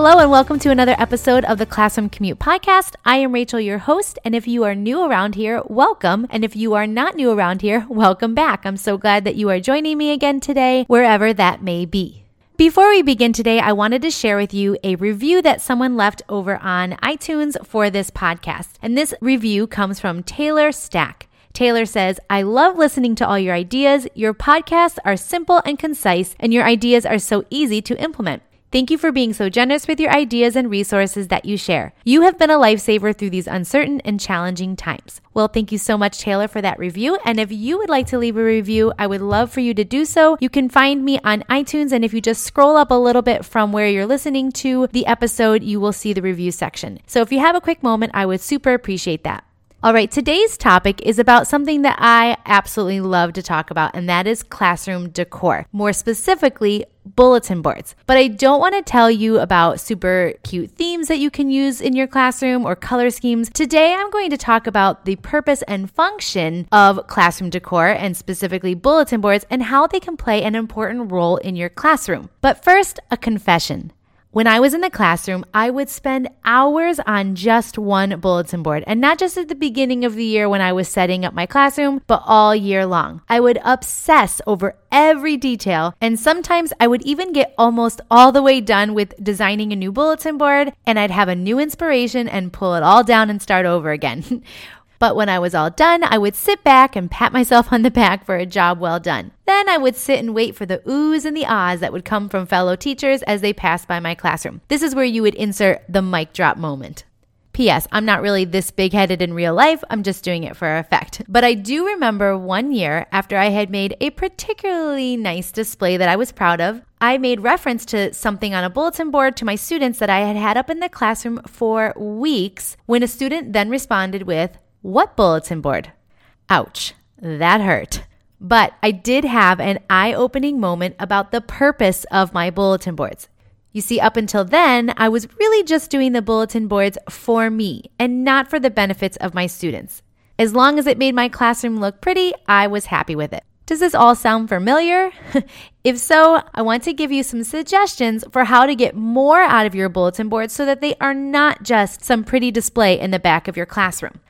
Hello, and welcome to another episode of the Classroom Commute Podcast. I am Rachel, your host, and if you are new around here, welcome. And if you are not new around here, welcome back. I'm so glad that you are joining me again today, wherever that may be. Before we begin today, I wanted to share with you a review that someone left over on iTunes for this podcast. And this review comes from Taylor Stack. Taylor says, I love listening to all your ideas. Your podcasts are simple and concise, and your ideas are so easy to implement. Thank you for being so generous with your ideas and resources that you share. You have been a lifesaver through these uncertain and challenging times. Well, thank you so much, Taylor, for that review. And if you would like to leave a review, I would love for you to do so. You can find me on iTunes, and if you just scroll up a little bit from where you're listening to the episode, you will see the review section. So if you have a quick moment, I would super appreciate that. All right, today's topic is about something that I absolutely love to talk about, and that is classroom decor. More specifically, bulletin boards. But I don't want to tell you about super cute themes that you can use in your classroom or color schemes. Today, I'm going to talk about the purpose and function of classroom decor and specifically bulletin boards and how they can play an important role in your classroom. But first, a confession. When I was in the classroom, I would spend hours on just one bulletin board, and not just at the beginning of the year when I was setting up my classroom, but all year long. I would obsess over every detail, and sometimes I would even get almost all the way done with designing a new bulletin board, and I'd have a new inspiration and pull it all down and start over again. But when I was all done, I would sit back and pat myself on the back for a job well done. Then I would sit and wait for the oohs and the ahs that would come from fellow teachers as they passed by my classroom. This is where you would insert the mic drop moment. P.S. I'm not really this big headed in real life, I'm just doing it for effect. But I do remember one year after I had made a particularly nice display that I was proud of, I made reference to something on a bulletin board to my students that I had had up in the classroom for weeks when a student then responded with, what bulletin board? Ouch, that hurt. But I did have an eye opening moment about the purpose of my bulletin boards. You see, up until then, I was really just doing the bulletin boards for me and not for the benefits of my students. As long as it made my classroom look pretty, I was happy with it. Does this all sound familiar? if so, I want to give you some suggestions for how to get more out of your bulletin boards so that they are not just some pretty display in the back of your classroom.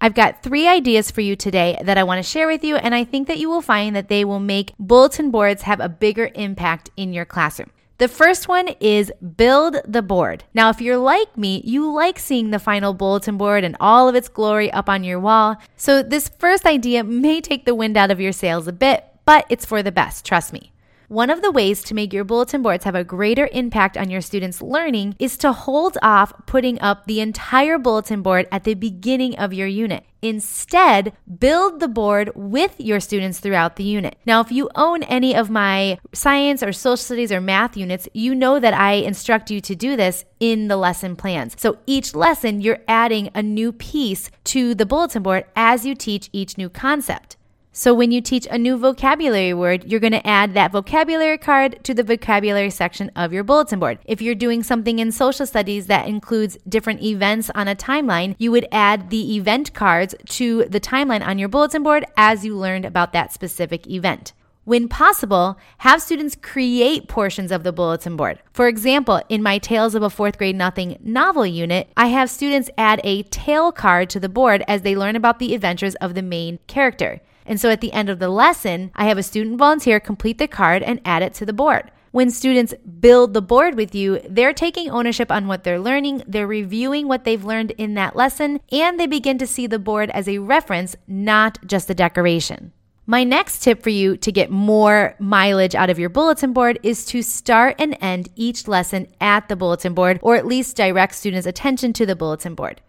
I've got three ideas for you today that I want to share with you, and I think that you will find that they will make bulletin boards have a bigger impact in your classroom. The first one is build the board. Now, if you're like me, you like seeing the final bulletin board and all of its glory up on your wall. So, this first idea may take the wind out of your sails a bit, but it's for the best, trust me. One of the ways to make your bulletin boards have a greater impact on your students' learning is to hold off putting up the entire bulletin board at the beginning of your unit. Instead, build the board with your students throughout the unit. Now, if you own any of my science or social studies or math units, you know that I instruct you to do this in the lesson plans. So each lesson, you're adding a new piece to the bulletin board as you teach each new concept. So when you teach a new vocabulary word, you're going to add that vocabulary card to the vocabulary section of your bulletin board. If you're doing something in social studies that includes different events on a timeline, you would add the event cards to the timeline on your bulletin board as you learned about that specific event. When possible, have students create portions of the bulletin board. For example, in my Tales of a Fourth Grade Nothing novel unit, I have students add a tale card to the board as they learn about the adventures of the main character. And so at the end of the lesson, I have a student volunteer complete the card and add it to the board. When students build the board with you, they're taking ownership on what they're learning, they're reviewing what they've learned in that lesson, and they begin to see the board as a reference, not just a decoration. My next tip for you to get more mileage out of your bulletin board is to start and end each lesson at the bulletin board, or at least direct students' attention to the bulletin board.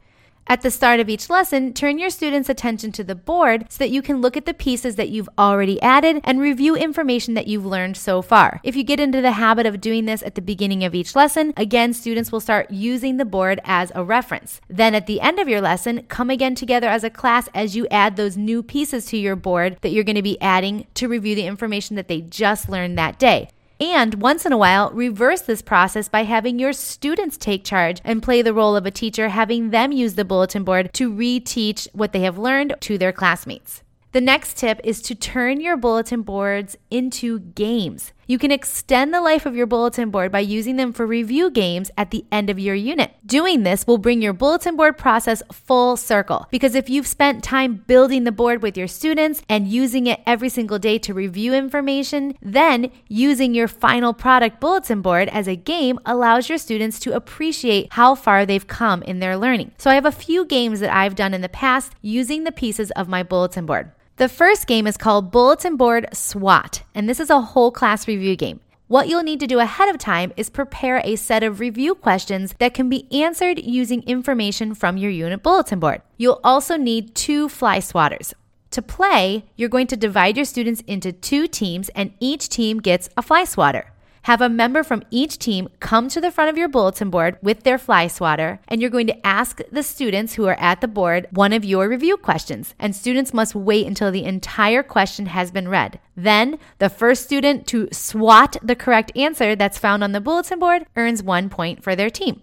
At the start of each lesson, turn your students' attention to the board so that you can look at the pieces that you've already added and review information that you've learned so far. If you get into the habit of doing this at the beginning of each lesson, again, students will start using the board as a reference. Then at the end of your lesson, come again together as a class as you add those new pieces to your board that you're going to be adding to review the information that they just learned that day. And once in a while, reverse this process by having your students take charge and play the role of a teacher, having them use the bulletin board to reteach what they have learned to their classmates. The next tip is to turn your bulletin boards into games. You can extend the life of your bulletin board by using them for review games at the end of your unit. Doing this will bring your bulletin board process full circle because if you've spent time building the board with your students and using it every single day to review information, then using your final product bulletin board as a game allows your students to appreciate how far they've come in their learning. So I have a few games that I've done in the past using the pieces of my bulletin board. The first game is called Bulletin Board SWAT, and this is a whole class review game. What you'll need to do ahead of time is prepare a set of review questions that can be answered using information from your unit bulletin board. You'll also need two fly swatters. To play, you're going to divide your students into two teams, and each team gets a fly swatter. Have a member from each team come to the front of your bulletin board with their fly swatter, and you're going to ask the students who are at the board one of your review questions. And students must wait until the entire question has been read. Then, the first student to swat the correct answer that's found on the bulletin board earns one point for their team.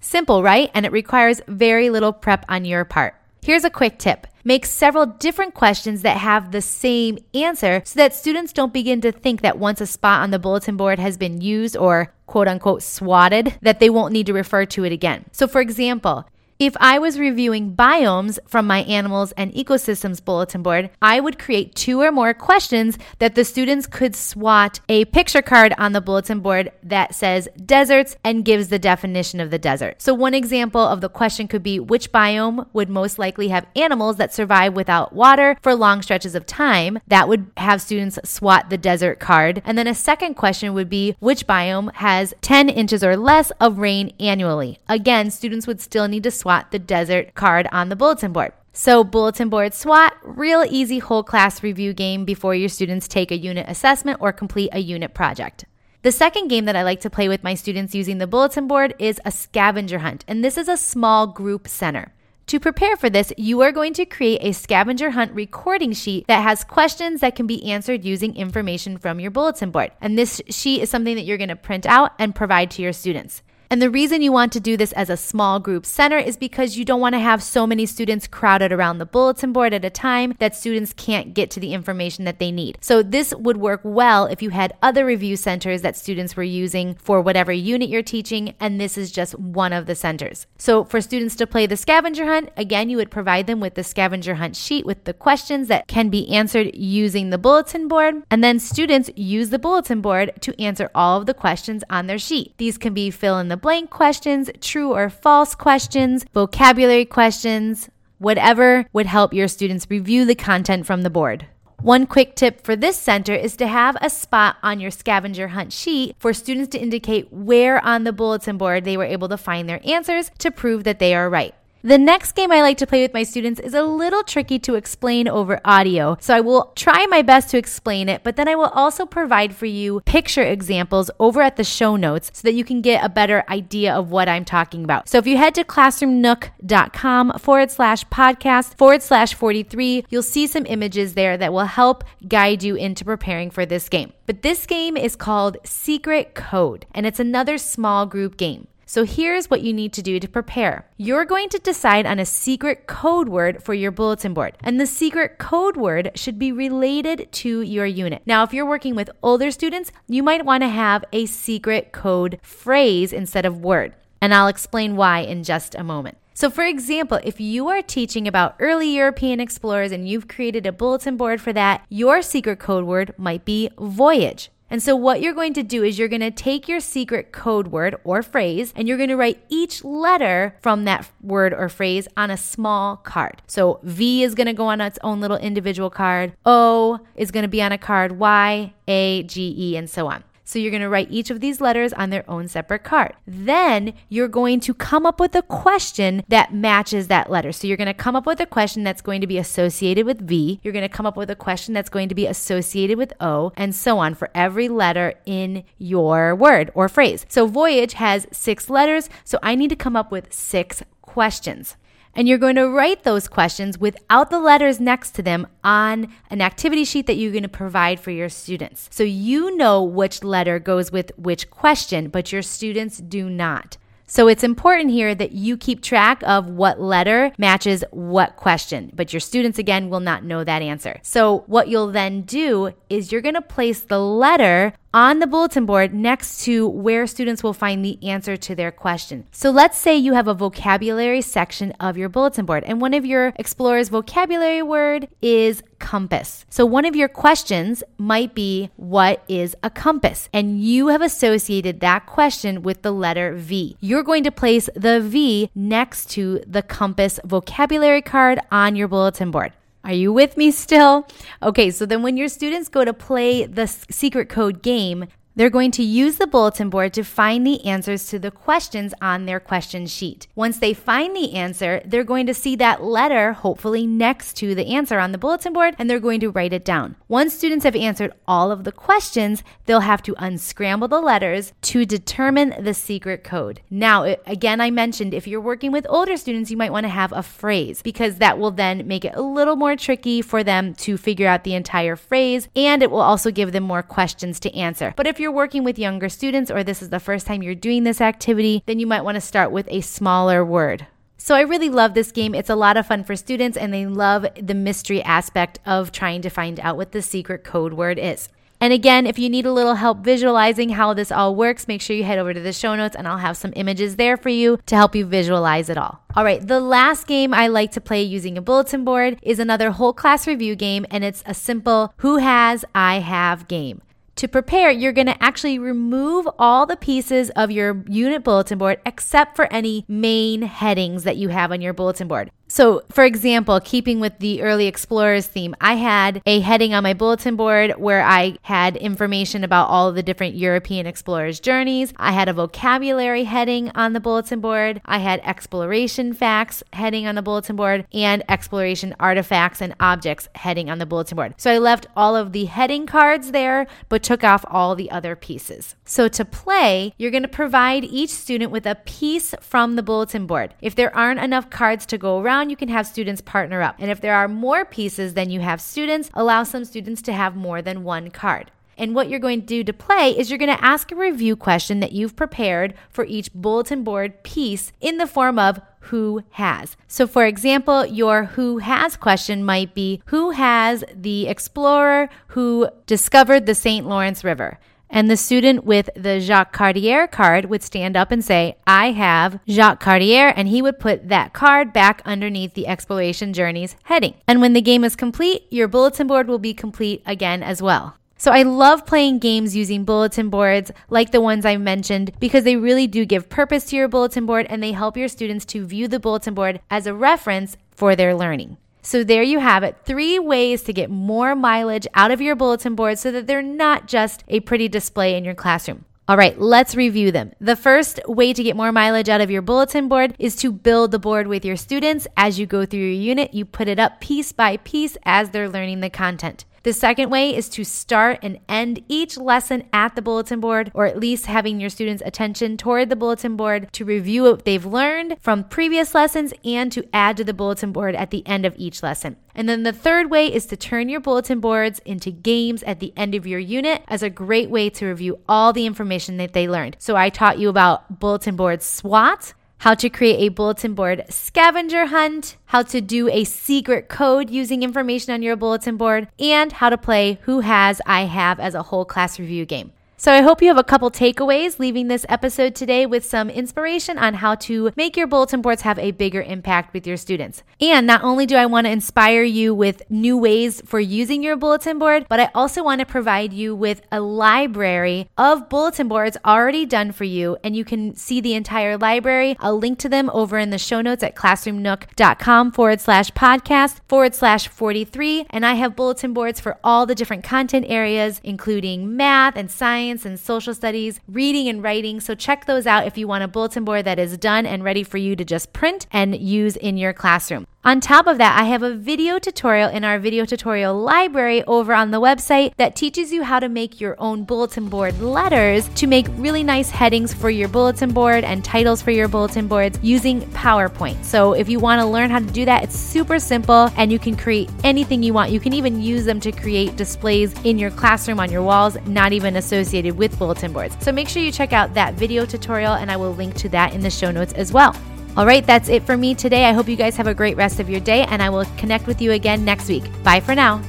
Simple, right? And it requires very little prep on your part. Here's a quick tip. Make several different questions that have the same answer so that students don't begin to think that once a spot on the bulletin board has been used or quote unquote swatted, that they won't need to refer to it again. So, for example, if I was reviewing biomes from my animals and ecosystems bulletin board, I would create two or more questions that the students could swat a picture card on the bulletin board that says deserts and gives the definition of the desert. So, one example of the question could be which biome would most likely have animals that survive without water for long stretches of time? That would have students swat the desert card. And then a second question would be which biome has 10 inches or less of rain annually? Again, students would still need to SWOT the desert card on the bulletin board. So, bulletin board SWAT, real easy whole class review game before your students take a unit assessment or complete a unit project. The second game that I like to play with my students using the bulletin board is a scavenger hunt, and this is a small group center. To prepare for this, you are going to create a scavenger hunt recording sheet that has questions that can be answered using information from your bulletin board. And this sheet is something that you're going to print out and provide to your students. And the reason you want to do this as a small group center is because you don't want to have so many students crowded around the bulletin board at a time that students can't get to the information that they need. So this would work well if you had other review centers that students were using for whatever unit you're teaching, and this is just one of the centers. So for students to play the scavenger hunt, again, you would provide them with the scavenger hunt sheet with the questions that can be answered using the bulletin board, and then students use the bulletin board to answer all of the questions on their sheet. These can be fill in the the blank questions, true or false questions, vocabulary questions, whatever would help your students review the content from the board. One quick tip for this center is to have a spot on your scavenger hunt sheet for students to indicate where on the bulletin board they were able to find their answers to prove that they are right. The next game I like to play with my students is a little tricky to explain over audio, so I will try my best to explain it, but then I will also provide for you picture examples over at the show notes so that you can get a better idea of what I'm talking about. So if you head to classroomnook.com forward slash podcast forward slash 43, you'll see some images there that will help guide you into preparing for this game. But this game is called Secret Code, and it's another small group game. So here's what you need to do to prepare. You're going to decide on a secret code word for your bulletin board, and the secret code word should be related to your unit. Now, if you're working with older students, you might want to have a secret code phrase instead of word, and I'll explain why in just a moment. So, for example, if you are teaching about early European explorers and you've created a bulletin board for that, your secret code word might be voyage. And so, what you're going to do is you're going to take your secret code word or phrase and you're going to write each letter from that word or phrase on a small card. So, V is going to go on its own little individual card, O is going to be on a card, Y, A, G, E, and so on. So you're going to write each of these letters on their own separate card. Then you're going to come up with a question that matches that letter. So you're going to come up with a question that's going to be associated with V. You're going to come up with a question that's going to be associated with O, and so on for every letter in your word or phrase. So voyage has six letters. So I need to come up with six questions. And you're going to write those questions without the letters next to them on an activity sheet that you're going to provide for your students. So you know which letter goes with which question, but your students do not. So it's important here that you keep track of what letter matches what question, but your students again will not know that answer. So what you'll then do is you're going to place the letter on the bulletin board next to where students will find the answer to their question. So let's say you have a vocabulary section of your bulletin board, and one of your explorer's vocabulary word is compass. So one of your questions might be, What is a compass? And you have associated that question with the letter V. You're going to place the V next to the compass vocabulary card on your bulletin board. Are you with me still? Okay, so then when your students go to play the secret code game, they're going to use the bulletin board to find the answers to the questions on their question sheet. Once they find the answer, they're going to see that letter, hopefully next to the answer on the bulletin board, and they're going to write it down. Once students have answered all of the questions, they'll have to unscramble the letters to determine the secret code. Now, again, I mentioned if you're working with older students, you might want to have a phrase because that will then make it a little more tricky for them to figure out the entire phrase and it will also give them more questions to answer. But if you're you're working with younger students or this is the first time you're doing this activity, then you might want to start with a smaller word. So I really love this game. It's a lot of fun for students and they love the mystery aspect of trying to find out what the secret code word is. And again, if you need a little help visualizing how this all works, make sure you head over to the show notes and I'll have some images there for you to help you visualize it all. All right, the last game I like to play using a bulletin board is another whole class review game, and it's a simple who has, I have game. To prepare, you're going to actually remove all the pieces of your unit bulletin board except for any main headings that you have on your bulletin board. So, for example, keeping with the early explorers theme, I had a heading on my bulletin board where I had information about all of the different European explorers' journeys. I had a vocabulary heading on the bulletin board. I had exploration facts heading on the bulletin board and exploration artifacts and objects heading on the bulletin board. So, I left all of the heading cards there, but took off all the other pieces. So, to play, you're going to provide each student with a piece from the bulletin board. If there aren't enough cards to go around, you can have students partner up. And if there are more pieces than you have students, allow some students to have more than one card. And what you're going to do to play is you're going to ask a review question that you've prepared for each bulletin board piece in the form of who has. So, for example, your who has question might be Who has the explorer who discovered the St. Lawrence River? And the student with the Jacques Cartier card would stand up and say, I have Jacques Cartier, and he would put that card back underneath the exploration journeys heading. And when the game is complete, your bulletin board will be complete again as well. So I love playing games using bulletin boards like the ones I mentioned because they really do give purpose to your bulletin board and they help your students to view the bulletin board as a reference for their learning. So there you have it three ways to get more mileage out of your bulletin board so that they're not just a pretty display in your classroom. All right, let's review them. The first way to get more mileage out of your bulletin board is to build the board with your students. As you go through your unit, you put it up piece by piece as they're learning the content. The second way is to start and end each lesson at the bulletin board, or at least having your students' attention toward the bulletin board to review what they've learned from previous lessons and to add to the bulletin board at the end of each lesson. And then the third way is to turn your bulletin boards into games at the end of your unit as a great way to review all the information that they learned. So I taught you about bulletin board SWAT how to create a bulletin board scavenger hunt, how to do a secret code using information on your bulletin board, and how to play Who Has I Have as a whole class review game. So I hope you have a couple takeaways leaving this episode today with some inspiration on how to make your bulletin boards have a bigger impact with your students. And not only do I want to inspire you with new ways for using your bulletin board, but I also want to provide you with a library of bulletin boards already done for you. And you can see the entire library. I'll link to them over in the show notes at classroomnook.com forward slash podcast forward slash 43. And I have bulletin boards for all the different content areas, including math and science science and social studies, reading and writing. So check those out if you want a bulletin board that is done and ready for you to just print and use in your classroom. On top of that, I have a video tutorial in our video tutorial library over on the website that teaches you how to make your own bulletin board letters to make really nice headings for your bulletin board and titles for your bulletin boards using PowerPoint. So if you want to learn how to do that, it's super simple and you can create anything you want. You can even use them to create displays in your classroom on your walls, not even associated with bulletin boards. So make sure you check out that video tutorial and I will link to that in the show notes as well. All right, that's it for me today. I hope you guys have a great rest of your day, and I will connect with you again next week. Bye for now.